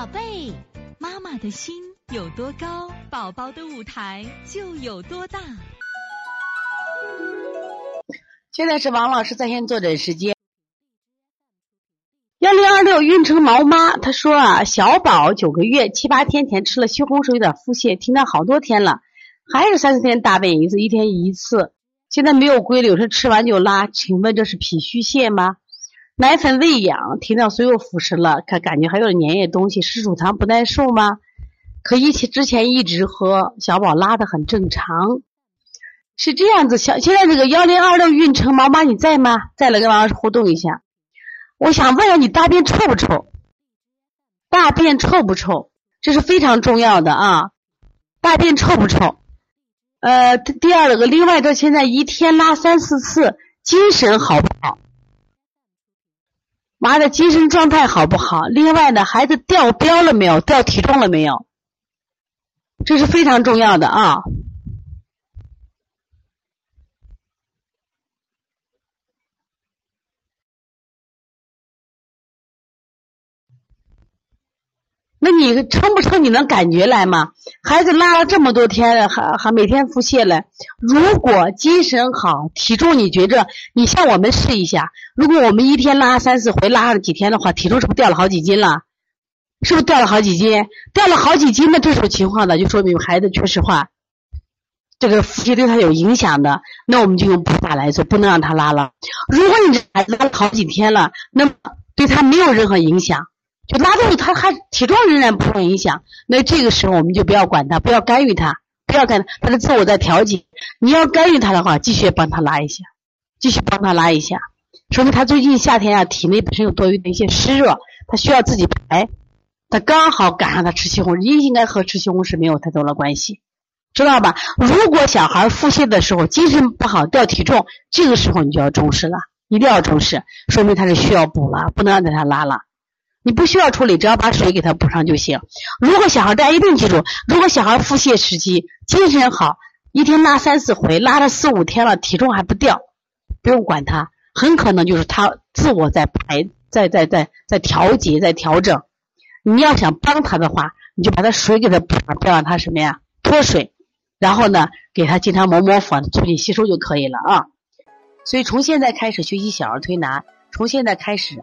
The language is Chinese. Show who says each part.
Speaker 1: 宝贝，妈妈的心有多高，宝宝的舞台就有多大。
Speaker 2: 现在是王老师在线坐诊时间。幺零二六运城毛妈，她说啊，小宝九个月七八天前吃了西红柿，有点腹泻，停了好多天了，还是三四天大便一次，一天一次，现在没有规律，有时吃完就拉，请问这是脾虚泻吗？奶粉喂养，停掉所有辅食了，可感觉还有点粘液东西，是乳糖不耐受吗？可一起之前一直喝，小宝拉的很正常，是这样子。小现在这个幺零二六运城毛妈你在吗？在了，跟王老师互动一下。我想问问你大便臭不臭？大便臭不臭？这是非常重要的啊！大便臭不臭？呃，第二个，另外这现在一天拉三四次，精神好不好？娃的精神状态好不好？另外呢，孩子掉膘了没有？掉体重了没有？这是非常重要的啊。你撑不撑？你能感觉来吗？孩子拉了这么多天了，还还每天腹泻了。如果精神好，体重你觉着，你像我们试一下，如果我们一天拉三四回，拉了几天的话，体重是不是掉了好几斤了？是不是掉了好几斤？掉了好几斤的这种情况呢，就说明孩子确实话，这个腹泻对他有影响的。那我们就用补法来做，不能让他拉了。如果你这孩子拉了好几天了，那么对他没有任何影响。就拉肚子，他还体重仍然不受影响，那这个时候我们就不要管他，不要干预他，不要干他的自我在调节。你要干预他的话，继续帮他拉一下，继续帮他拉一下，说明他最近夏天啊，体内本身有多余的一些湿热，他需要自己排。他刚好赶上他吃西红柿，应该和吃西红柿没有太多的关系，知道吧？如果小孩腹泻的时候精神不好掉体重，这个时候你就要重视了，一定要重视，说明他是需要补了，不能让他拉了。你不需要处理，只要把水给他补上就行。如果小孩大家一定记住，如果小孩腹泻时期精神好，一天拉三四回，拉了四五天了，体重还不掉，不用管他，很可能就是他自我在排，在在在在调节，在调整。你要想帮他的话，你就把他水给他补上，不要让他什么呀脱水，然后呢给他经常抹抹粉，促进吸收就可以了啊。所以从现在开始学习小儿推拿，从现在开始。